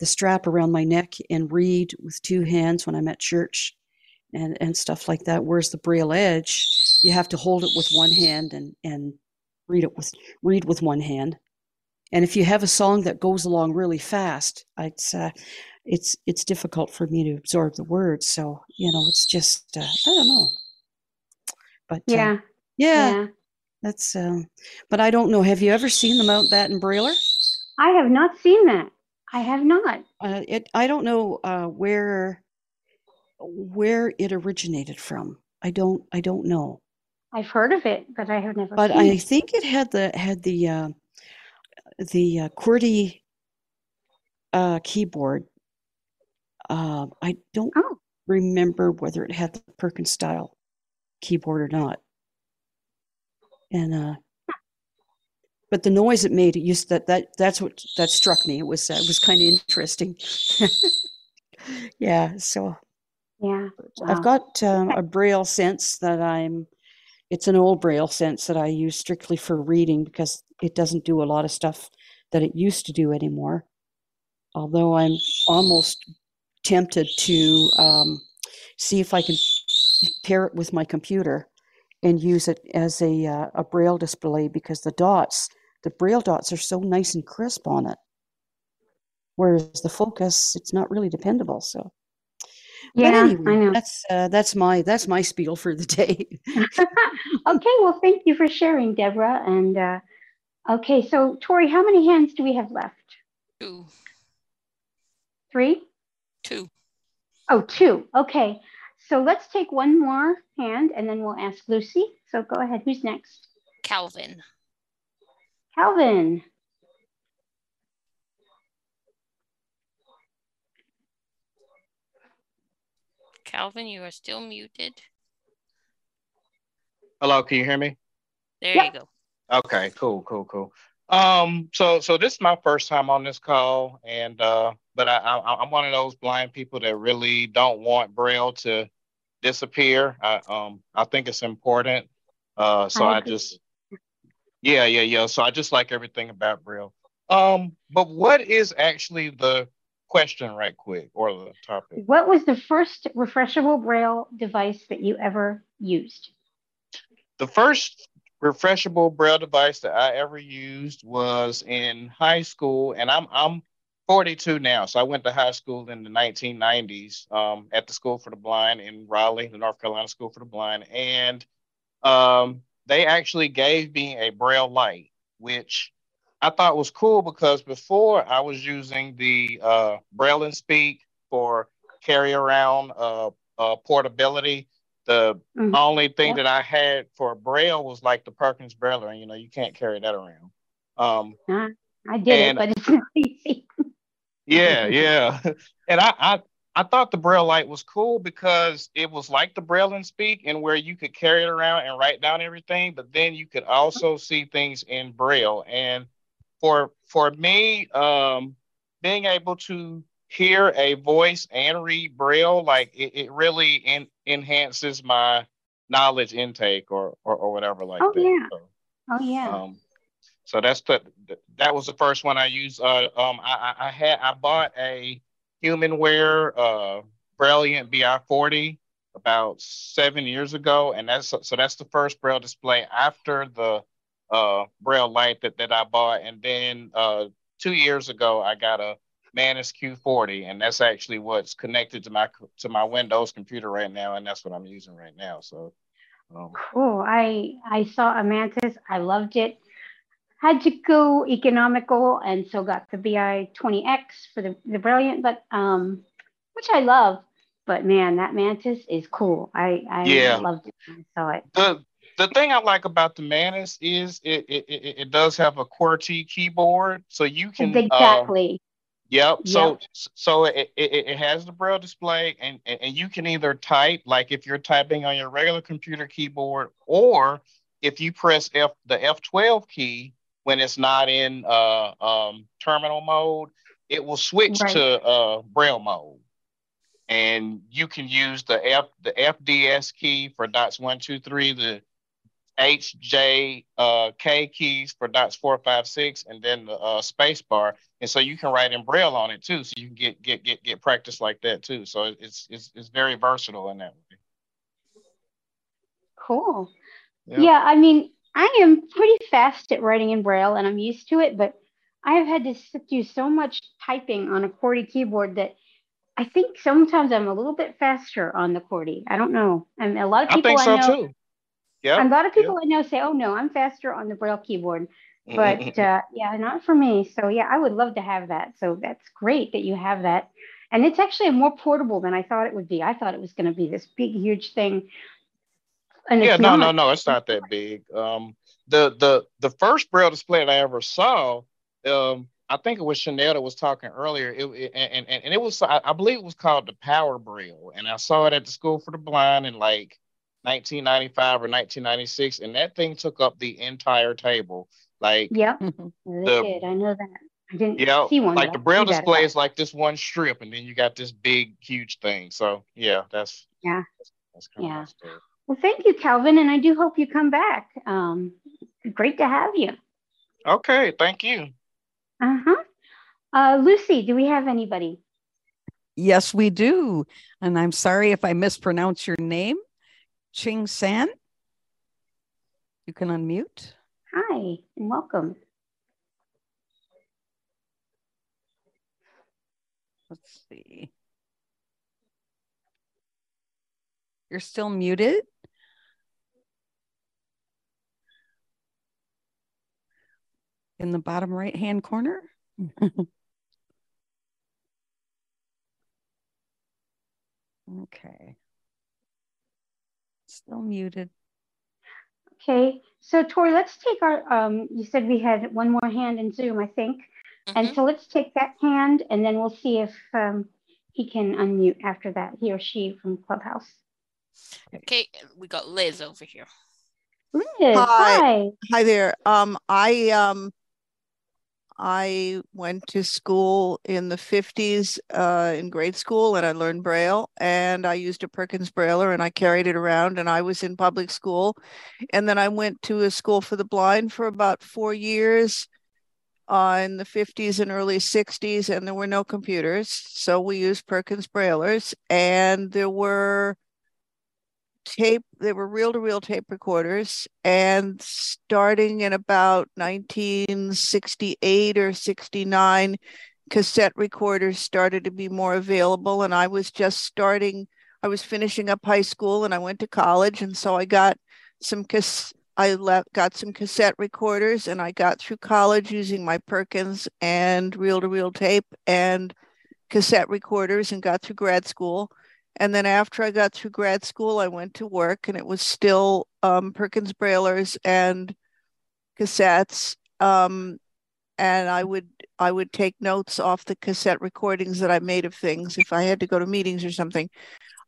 the strap around my neck and read with two hands when I'm at church and and stuff like that. Whereas the Braille Edge, you have to hold it with one hand and and read it with read with one hand and if you have a song that goes along really fast, it's uh, it's it's difficult for me to absorb the words. So you know, it's just uh, I don't know. But uh, yeah, yeah, yeah, that's. Um, but I don't know. Have you ever seen the Mountbatten Brailer? I have not seen that. I have not. Uh, it. I don't know uh, where where it originated from. I don't. I don't know. I've heard of it, but I have never. But I it. think it had the had the uh, the uh, QWERTY uh, keyboard. Uh, I don't oh. remember whether it had the Perkins style keyboard or not. And uh, but the noise it made, it used that that that's what that struck me. It was uh, it was kind of interesting. yeah. So yeah, wow. I've got um, a Braille sense that I'm. It's an old Braille sense that I use strictly for reading because it doesn't do a lot of stuff that it used to do anymore. Although I'm almost tempted to um, see if I can pair it with my computer and use it as a, uh, a braille display because the dots, the braille dots are so nice and crisp on it. Whereas the focus, it's not really dependable. So yeah, anyway, I know. That's uh, that's my that's my spiel for the day. okay, well, thank you for sharing, Deborah. And uh, okay, so Tori, how many hands do we have left? Two. Three. Two. Oh, two. Okay, so let's take one more hand, and then we'll ask Lucy. So go ahead. Who's next? Calvin. Calvin. Calvin, you are still muted. Hello, can you hear me? There yep. you go. Okay, cool, cool, cool. Um, so so this is my first time on this call, and uh, but I, I I'm one of those blind people that really don't want Braille to disappear. I um I think it's important. Uh, so I, I just yeah yeah yeah. So I just like everything about Braille. Um, but what is actually the question right quick or the topic. What was the first refreshable braille device that you ever used? The first refreshable braille device that I ever used was in high school, and I'm I'm 42 now, so I went to high school in the 1990s um, at the School for the Blind in Raleigh, the North Carolina School for the Blind, and um, they actually gave me a Braille Lite, which I thought was cool because before I was using the uh, Braille and Speak for carry around uh, uh, portability. The mm-hmm. only thing that I had for Braille was like the Perkins Braille, and you know you can't carry that around. Um, I did and, it, but it's not easy. yeah, yeah, and I, I I thought the Braille Lite was cool because it was like the Braille and Speak, and where you could carry it around and write down everything, but then you could also see things in Braille. And for for me, um, being able to hear a voice and read braille, like it, it really in, enhances my knowledge intake or or, or whatever like oh, that. Yeah. So, oh yeah. Um, so that's the that was the first one I used. Uh, um, I, I had I bought a HumanWare uh, Brailliant BI40 about seven years ago, and that's so that's the first braille display after the uh, Braille Lite that, that I bought. And then uh, two years ago, I got a Mantis Q40, and that's actually what's connected to my to my Windows computer right now, and that's what I'm using right now. So um, cool. I I saw a Mantis. I loved it. Had to go economical, and so got the BI20X for the the Brailliant, but um, which I love. But man, that Mantis is cool. I I yeah. loved it. I saw it. The the thing I like about the Mantis is it it, it, it does have a QWERTY keyboard, so you can uh, exactly. Uh, yep. So so it, it, it has the braille display, and and you can either type like if you're typing on your regular computer keyboard, or if you press F the F12 key when it's not in uh, um, terminal mode, it will switch right. to uh, braille mode and you can use the F the FDS key for dots one two three, the H, J, uh, K keys for dots four, five, six, and then the uh, space bar. And so you can write in Braille on it too. So you can get get get get practice like that too. So it's it's it's very versatile in that way. Cool. Yep. Yeah, I mean, I am pretty fast at writing in Braille, and I'm used to it. But I have had to do so much typing on a QWERTY keyboard that I think sometimes I'm a little bit faster on the QWERTY. I don't know. And a lot of people I think so I know, too. Yeah. A lot of people I know say, "Oh no, I'm faster on the Braille keyboard." But uh, yeah, not for me. So yeah, I would love to have that. So that's great that you have that, and it's actually more portable than I thought it would be. I thought it was going to be this big, huge thing. And yeah, no, not. no, no, it's not that big. Um, the the the first Braille display that I ever saw, um, I think it was Chanel that was talking earlier. It, it and, and and it was I, I believe it was called the Power Braille, and I saw it at the School for the Blind and like 1995 or 1996, and that thing took up the entire table. Like yeah, they the, did. I know that. I didn't yeah, see one. Like the Braille display is like this one strip, and then you got this big, huge thing. So yeah, that's yeah, that's, that's yeah. Well, thank you, Calvin, and I do hope you come back. Um, great to have you. Okay, thank you. Uh-huh. Uh, Lucy, do we have anybody? Yes, we do. And I'm sorry if I mispronounce your name. Ching San. You can unmute. Hi, and welcome. Let's see. You're still muted. in the bottom right hand corner. okay. Still muted. Okay, so Tori, let's take our, um, you said we had one more hand in Zoom, I think. Mm-hmm. And so let's take that hand and then we'll see if um, he can unmute after that, he or she from Clubhouse. Okay, we got Liz over here. Liz, hi. Hi, hi there. Um, I um, I went to school in the 50s uh, in grade school and I learned Braille and I used a Perkins Brailler and I carried it around and I was in public school. And then I went to a school for the blind for about four years uh, in the 50s and early 60s and there were no computers. So we used Perkins Braillers and there were tape they were reel-to-reel tape recorders and starting in about 1968 or 69 cassette recorders started to be more available and i was just starting i was finishing up high school and i went to college and so i got some cas- i left got some cassette recorders and i got through college using my perkins and reel-to-reel tape and cassette recorders and got through grad school and then after I got through grad school, I went to work and it was still um, Perkins Braillers and cassettes. Um, and I would I would take notes off the cassette recordings that I made of things if I had to go to meetings or something,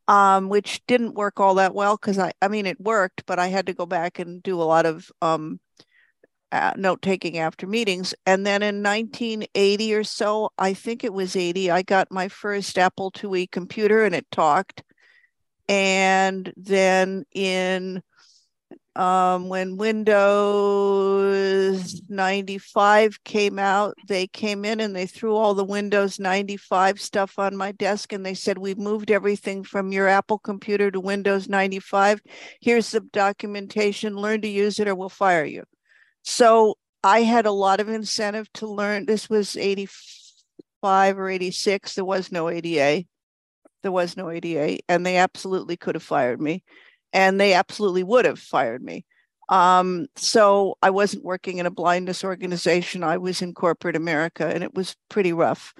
um, which didn't work all that well because I I mean it worked, but I had to go back and do a lot of um, uh, note taking after meetings. And then in 1980 or so, I think it was 80, I got my first Apple IIe computer and it talked. And then in um, when Windows 95 came out, they came in and they threw all the Windows 95 stuff on my desk and they said, We've moved everything from your Apple computer to Windows 95. Here's the documentation, learn to use it or we'll fire you. So I had a lot of incentive to learn. This was 85 or 86. There was no ADA. There was no ADA, and they absolutely could have fired me. And they absolutely would have fired me. Um, so I wasn't working in a blindness organization. I was in corporate America, and it was pretty rough.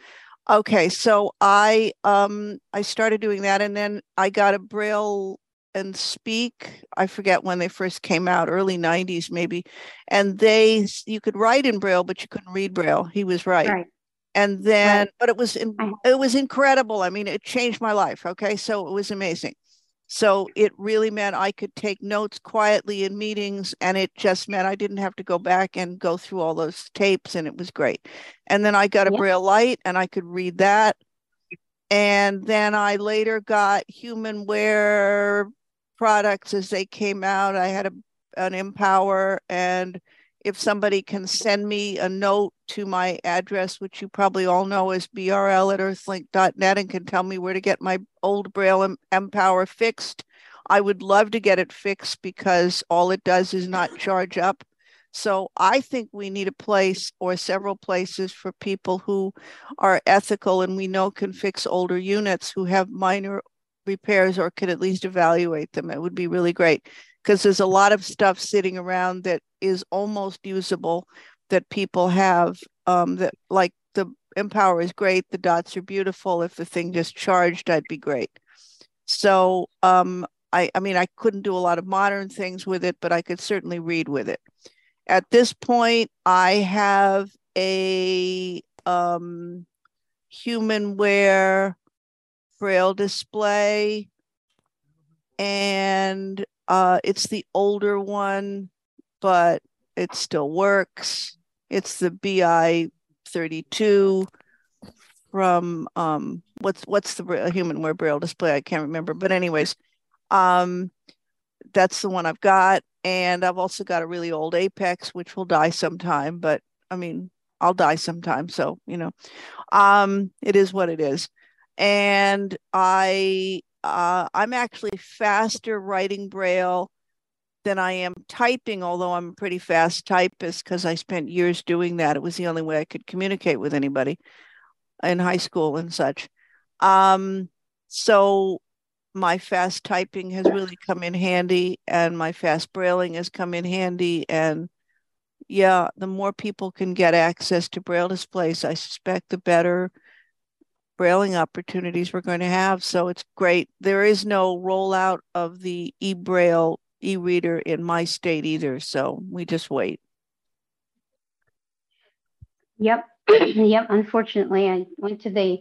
Okay, so I um, I started doing that, and then I got a Braille and Speak. I forget when they first came out, early 90s maybe. And they, you could write in Braille, but you couldn't read Braille. He was right. right. And then, right. but it was, it was incredible. I mean, it changed my life. Okay. So it was amazing. So it really meant I could take notes quietly in meetings, and it just meant I didn't have to go back and go through all those tapes, and it was great. And then I got a Braille Lite, and I could read that. And then I later got HumanWare products as they came out. I had a, an mPower, and if somebody can send me a note to my address, which you probably all know is brl at earthlink.net, and can tell me where to get my old Braille mPower fixed, I would love to get it fixed because all it does is not charge up. So I think we need a place or several places for people who are ethical and we know can fix older units who have minor repairs or could at least evaluate them. It would be really great because there's a lot of stuff sitting around that is almost usable that people have um, that like the mPower is great. The dots are beautiful. If the thing just charged, I'd be great. So um, I, I mean, I couldn't do a lot of modern things with it, but I could certainly read with it. At this point, I have a um, humanware braille display, and uh, it's the older one, but it still works. It's the BI 32 from um, what's what's the humanware braille display? I can't remember, but anyways, um, that's the one I've got. And I've also got a really old Apex, which will die sometime, but I mean, I'll die sometime. So, you know, um, it is what it is. And I, uh, I'm actually faster writing Braille than I am typing, although I'm a pretty fast typist because I spent years doing that. It was the only way I could communicate with anybody in high school and such. Um, so my fast typing has really come in handy and my fast brailing has come in handy and yeah the more people can get access to braille displays i suspect the better brailing opportunities we're going to have. So it's great. There is no rollout of the e-braille e-reader in my state either. So we just wait. Yep. Yep. Unfortunately i went to the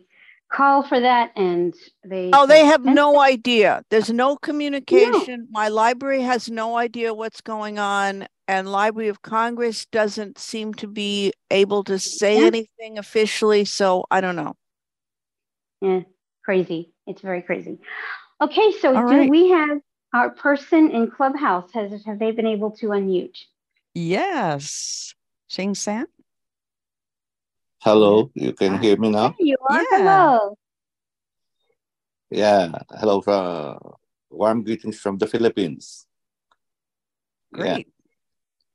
call for that and they oh they have no idea. There's no communication. No. my library has no idea what's going on and library of congress doesn't seem to be able to say yeah. anything officially so i don't know yeah crazy it's very crazy okay so All do right. we have our person in clubhouse has have they been able to unmute yes Shing San Hello, you can hear me now? There you are. Yeah. Hello. Yeah. Hello from warm greetings from the Philippines. Great. Yeah.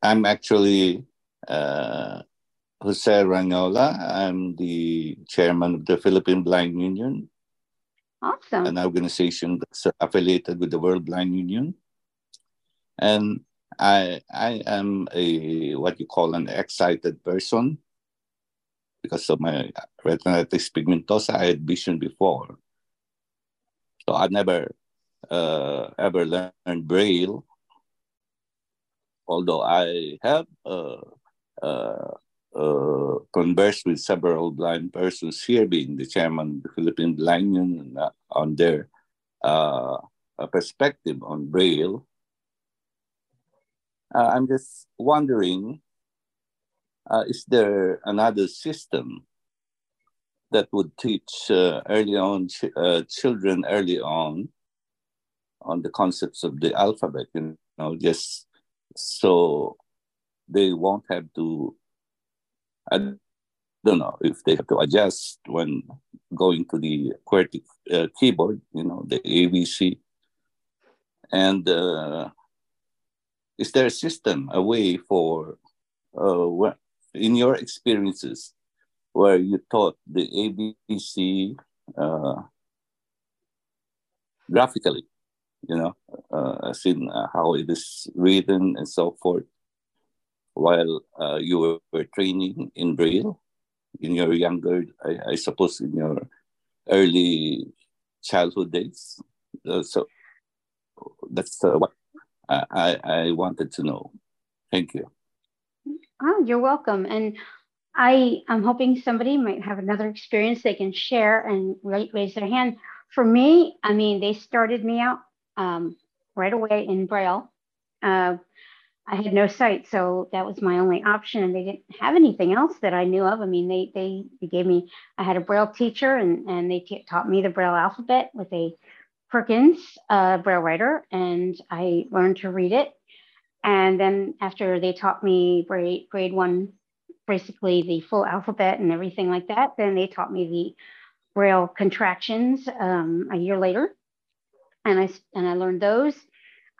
I'm actually uh, Jose Ranyola. I'm the chairman of the Philippine Blind Union. Awesome. An organization that's affiliated with the World Blind Union. And I I am a what you call an excited person because of my retinitis pigmentosa. I had vision before. So I never uh, ever learned Braille, although I have uh, uh, uh, conversed with several blind persons here, being the chairman of the Philippine Blind Union, uh, on their uh, perspective on Braille. I'm just wondering uh, is there another system that would teach uh, early on ch- uh, children early on on the concepts of the alphabet you know just so they won't have to i don't know if they have to adjust when going to the QWERTY uh, keyboard you know the abc and uh, is there a system a way for uh, in your experiences where you taught the ABC uh, graphically, you know, uh, as in uh, how it is written and so forth, while uh, you were, training in Braille in your younger, I, I suppose, in your early childhood days. Uh, so that's uh, what I, I wanted to know. Thank you. Oh, you're welcome. And I am hoping somebody might have another experience they can share and raise their hand. For me, I mean, they started me out um, right away in Braille. Uh, I had no sight, so that was my only option, and they didn't have anything else that I knew of. I mean, they they, they gave me. I had a Braille teacher, and and they t- taught me the Braille alphabet with a Perkins uh, Braille writer, and I learned to read it and then after they taught me grade, grade one, basically the full alphabet and everything like that, then they taught me the Braille contractions um, a year later. And I, and I learned those.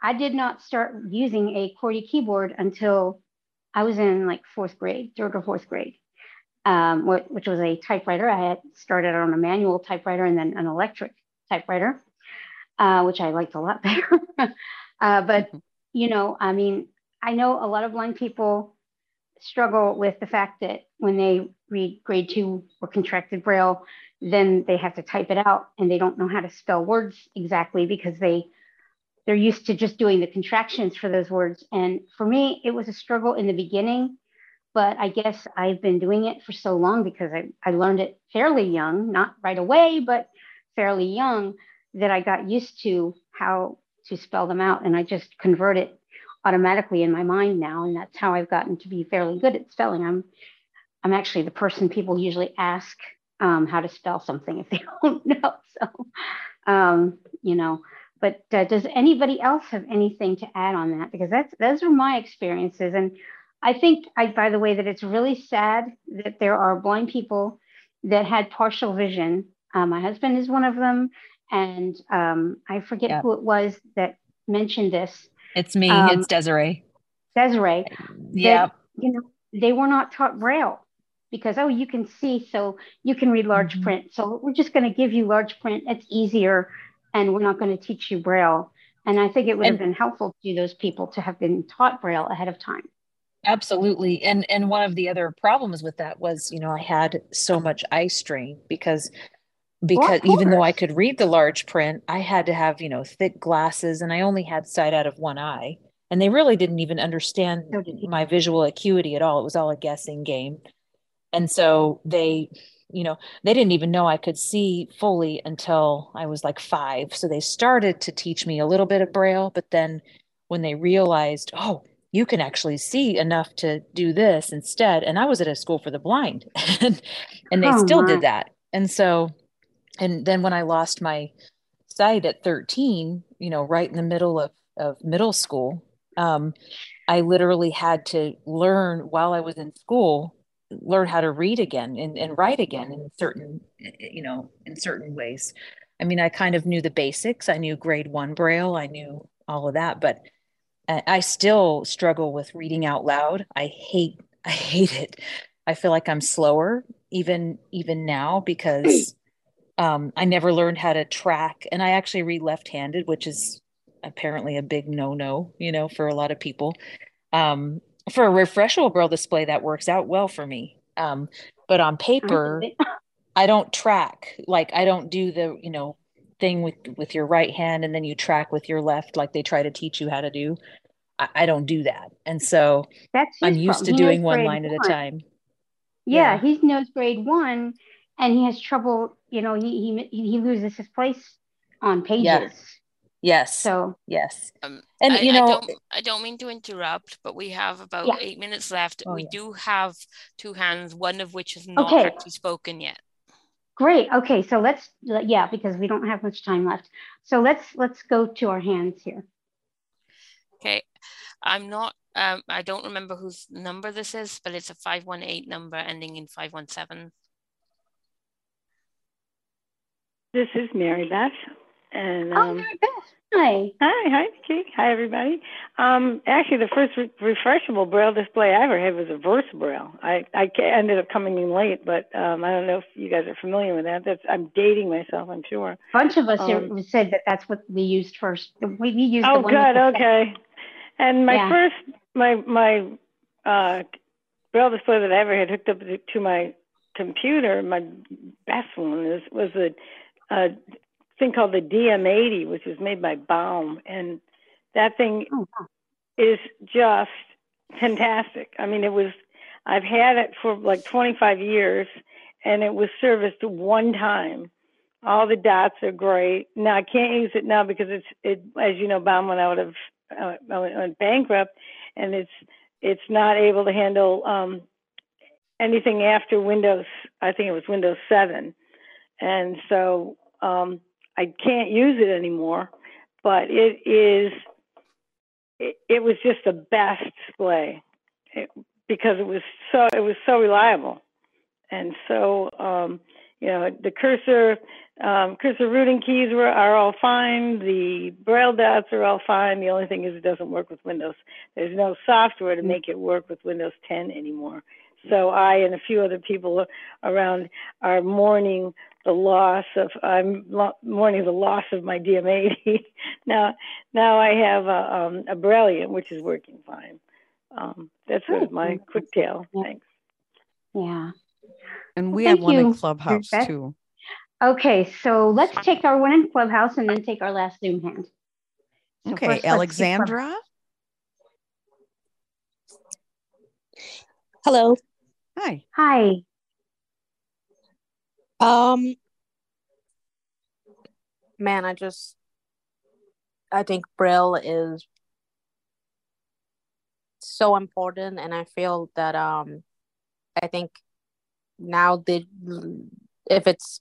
I did not start using a QWERTY keyboard until I was in like fourth grade, third or fourth grade, um, which was a typewriter. I had started on a manual typewriter and then an electric typewriter, uh, which I liked a lot better. uh, but, you know, I mean, I know a lot of blind people struggle with the fact that when they read grade two or contracted braille, then they have to type it out and they don't know how to spell words exactly because they they're used to just doing the contractions for those words. And for me, it was a struggle in the beginning, but I guess I've been doing it for so long because I, I learned it fairly young, not right away, but fairly young, that I got used to how to spell them out. And I just convert it automatically in my mind now. And that's how I've gotten to be fairly good at spelling. I'm I'm actually the person people usually ask um, how to spell something if they don't know. So, um, you know, but uh, does anybody else have anything to add on that? Because that's those are my experiences, and I think, I, by the way, that it's really sad that there are blind people that had partial vision. Uh, my husband is one of them, and um, I forget yeah. who it was that mentioned this. It's me. Um, it's Desiree. Desiree. Yeah. You know, they were not taught Braille because oh, you can see, so you can read large mm-hmm. print. So we're just going to give you large print. It's easier, and we're not going to teach you Braille. And I think it would and, have been helpful to those people to have been taught Braille ahead of time. Absolutely. And and one of the other problems with that was, you know, I had so much eye strain because because well, even though I could read the large print, I had to have, you know, thick glasses and I only had sight out of one eye. And they really didn't even understand my visual acuity at all. It was all a guessing game. And so they, you know, they didn't even know I could see fully until I was like five. So they started to teach me a little bit of Braille, but then when they realized, oh, you can actually see enough to do this instead. And I was at a school for the blind and, and they oh, still did that. And so and then when I lost my sight at 13, you know, right in the middle of, of middle school, um, I literally had to learn while I was in school, learn how to read again and, and write again in certain, you know, in certain ways. I mean, I kind of knew the basics. I knew grade one Braille. I knew all of that, but I still struggle with reading out loud. I hate, I hate it. I feel like I'm slower even, even now because um, I never learned how to track, and I actually read left-handed, which is apparently a big no-no, you know, for a lot of people. Um, for a refreshable display, that works out well for me. Um, but on paper, I don't track. Like I don't do the, you know, thing with with your right hand and then you track with your left, like they try to teach you how to do. I, I don't do that, and so That's I'm used to doing one line one. at a time. Yeah, yeah, he knows grade one, and he has trouble you know he he, he loses his place on pages yes, yes. so yes um, and I, you know I don't, I don't mean to interrupt but we have about yeah. eight minutes left oh, we yeah. do have two hands one of which has not okay. actually spoken yet great okay so let's yeah because we don't have much time left so let's let's go to our hands here okay i'm not um, I don't remember whose number this is, but it's a 518 number ending in 517. This is Mary Beth. And oh, um, oh. Hi. Hi, hi, Nikki. Hi, everybody. Um, actually, the first re- refreshable braille display I ever had was a Versa Braille. I, I ended up coming in late, but um, I don't know if you guys are familiar with that. That's I'm dating myself, I'm sure. A bunch of us um, said that that's what we used first. We, used. Oh, good. Okay. And my yeah. first, my my uh, braille display that I ever had hooked up to my computer, my best one is was a a thing called the DM80, which was made by Baum, and that thing oh, is just fantastic. I mean, it was. I've had it for like 25 years, and it was serviced one time. All the dots are great. Now I can't use it now because it's it, as you know, Baum went out of uh, went bankrupt, and it's it's not able to handle um, anything after Windows. I think it was Windows 7, and so um, I can't use it anymore, but it is. It, it was just the best display it, because it was so it was so reliable, and so um, you know the cursor um, cursor routing keys were, are all fine. The braille dots are all fine. The only thing is it doesn't work with Windows. There's no software to make it work with Windows 10 anymore. So I and a few other people around are mourning the loss of I'm mourning the loss of my DM80. now now I have a, um, a Brailliant which is working fine. Um, that's sort of my quick tale. Thanks. Yeah. And we well, have one you. in Clubhouse too. Okay, so let's take our one in Clubhouse and then take our last Zoom hand. So okay, Alexandra. Hello. Hi. Hi. Um man, I just I think Braille is so important and I feel that um I think now the if it's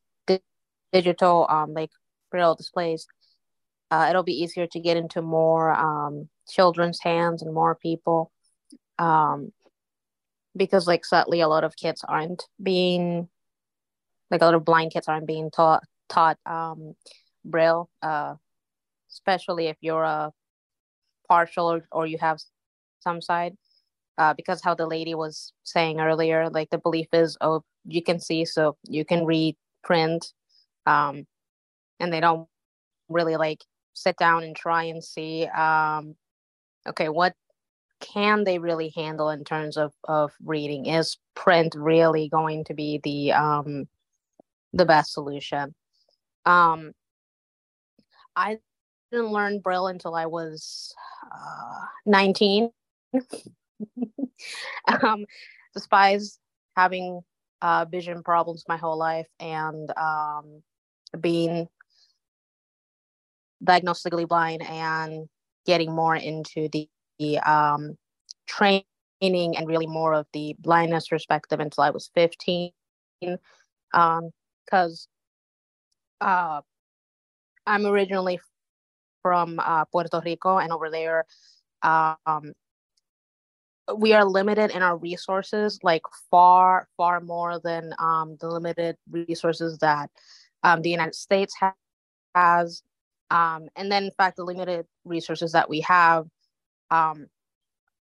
digital um like braille displays uh, it'll be easier to get into more um, children's hands and more people. Um, because like sadly a lot of kids aren't being like a lot of blind kids aren't being taught taught um, braille uh, especially if you're a partial or, or you have some side uh, because how the lady was saying earlier like the belief is oh you can see so you can read print um, and they don't really like sit down and try and see um, okay what can they really handle in terms of of reading? Is print really going to be the um the best solution um i didn't learn braille until i was uh, 19 um despite having uh, vision problems my whole life and um being diagnostically blind and getting more into the, the um, training and really more of the blindness perspective until I was 15. Because uh, I'm originally from uh, Puerto Rico, and over there, um, we are limited in our resources, like far, far more than um, the limited resources that um, the United States ha- has. Um, and then, in fact, the limited resources that we have, um,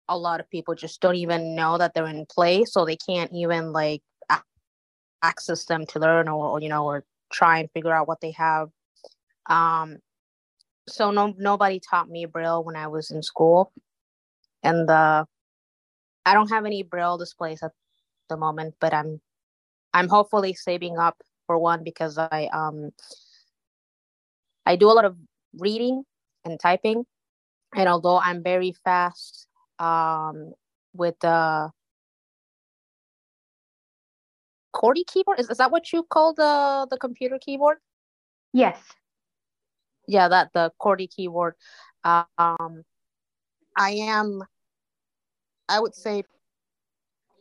a lot of people just don't even know that they're in place, so they can't even like access them to learn or, or, you know or try and figure out what they have. Um, so no nobody taught me braille when I was in school, and uh, I don't have any braille displays at the moment, but I'm I'm hopefully saving up for one because I um I do a lot of reading and typing, and although I'm very fast um with the QWERTY keyboard, is, is that what you call the the computer keyboard? Yes. Yeah, that the QWERTY keyboard. Um, I am, I would say,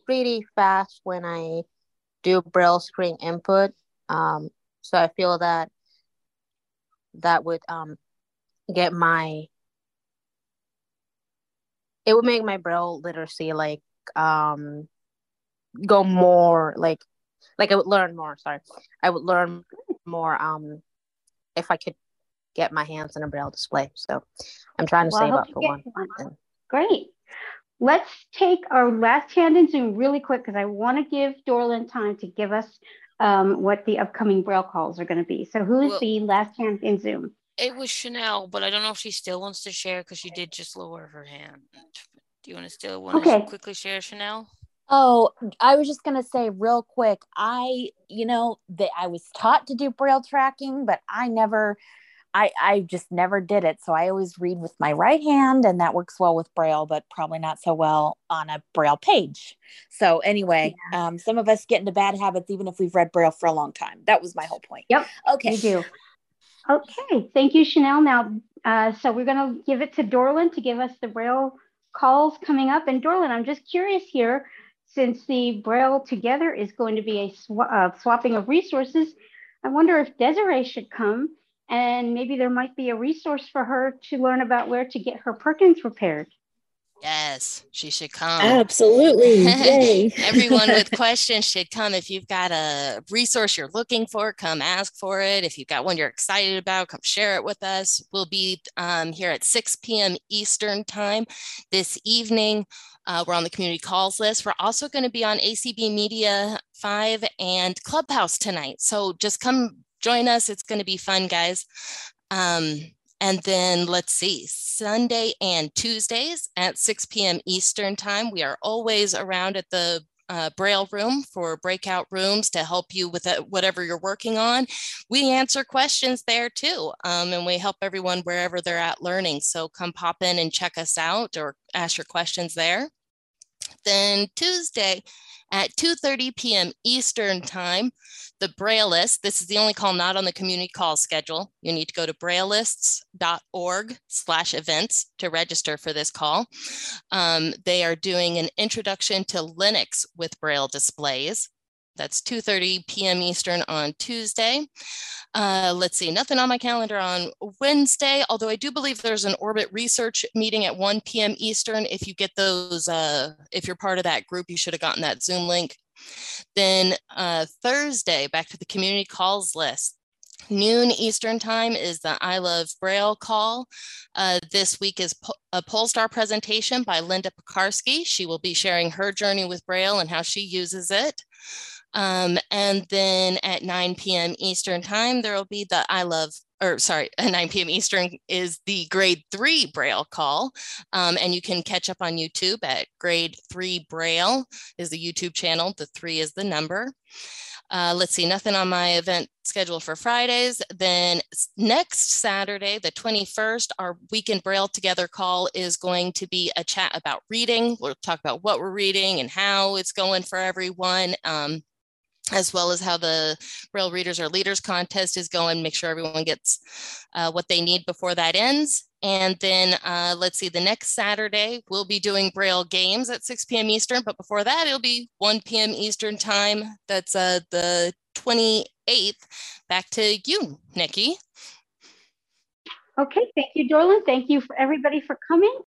pretty fast when I do braille screen input um, so I feel that that would um, get my it would make my braille literacy like um go more like like I would learn more, sorry. I would learn more um if I could get my hands on a braille display. So I'm trying to well, save up for one. one. Great. Let's take our last hand in Zoom really quick because I want to give Dorlin time to give us um, what the upcoming Braille calls are going to be. So who's well, the last hand in Zoom? It was Chanel, but I don't know if she still wants to share because she did just lower her hand. Do you want to still want okay. to quickly share, Chanel? Oh, I was just gonna say real quick. I, you know, that I was taught to do braille tracking, but I never I I just never did it. So I always read with my right hand and that works well with braille, but probably not so well on a braille page. So anyway, yeah. um, some of us get into bad habits even if we've read braille for a long time. That was my whole point. Yep. Okay. You do. Okay. Thank you, Chanel. Now, uh, so we're going to give it to Dorlin to give us the braille calls coming up. And Dorlin, I'm just curious here, since the braille together is going to be a sw- uh, swapping of resources, I wonder if Desiree should come and maybe there might be a resource for her to learn about where to get her Perkins repaired. Yes, she should come. Absolutely. Everyone with questions should come. If you've got a resource you're looking for, come ask for it. If you've got one you're excited about, come share it with us. We'll be um, here at 6 p.m. Eastern Time this evening. Uh, we're on the community calls list. We're also going to be on ACB Media 5 and Clubhouse tonight. So just come join us. It's going to be fun, guys. Um, and then let's see, Sunday and Tuesdays at 6 p.m. Eastern Time. We are always around at the uh, Braille room for breakout rooms to help you with uh, whatever you're working on. We answer questions there too, um, and we help everyone wherever they're at learning. So come pop in and check us out or ask your questions there. Then Tuesday at 2.30 p.m. Eastern Time, the Braillists, this is the only call not on the community call schedule. You need to go to braillists.org slash events to register for this call. Um, they are doing an introduction to Linux with Braille displays. That's 2.30 p.m. Eastern on Tuesday. Uh, let's see, nothing on my calendar on Wednesday, although I do believe there's an Orbit research meeting at 1 p.m. Eastern. If you get those, uh, if you're part of that group, you should have gotten that Zoom link. Then uh, Thursday, back to the community calls list. Noon Eastern Time is the I Love Braille call. Uh, this week is po- a Polestar presentation by Linda Pekarsky. She will be sharing her journey with Braille and how she uses it. Um, and then at 9 p.m. Eastern time, there will be the I love, or sorry, 9 p.m. Eastern is the grade three Braille call. Um, and you can catch up on YouTube at grade three Braille is the YouTube channel. The three is the number. Uh, let's see, nothing on my event schedule for Fridays. Then next Saturday, the 21st, our Weekend Braille Together call is going to be a chat about reading. We'll talk about what we're reading and how it's going for everyone. Um, as well as how the Braille Readers are Leaders contest is going, make sure everyone gets uh, what they need before that ends. And then uh, let's see, the next Saturday, we'll be doing Braille games at 6 p.m. Eastern, but before that, it'll be 1 p.m. Eastern time. That's uh, the 28th. Back to you, Nikki. Okay, thank you, Dorlin. Thank you for everybody for coming.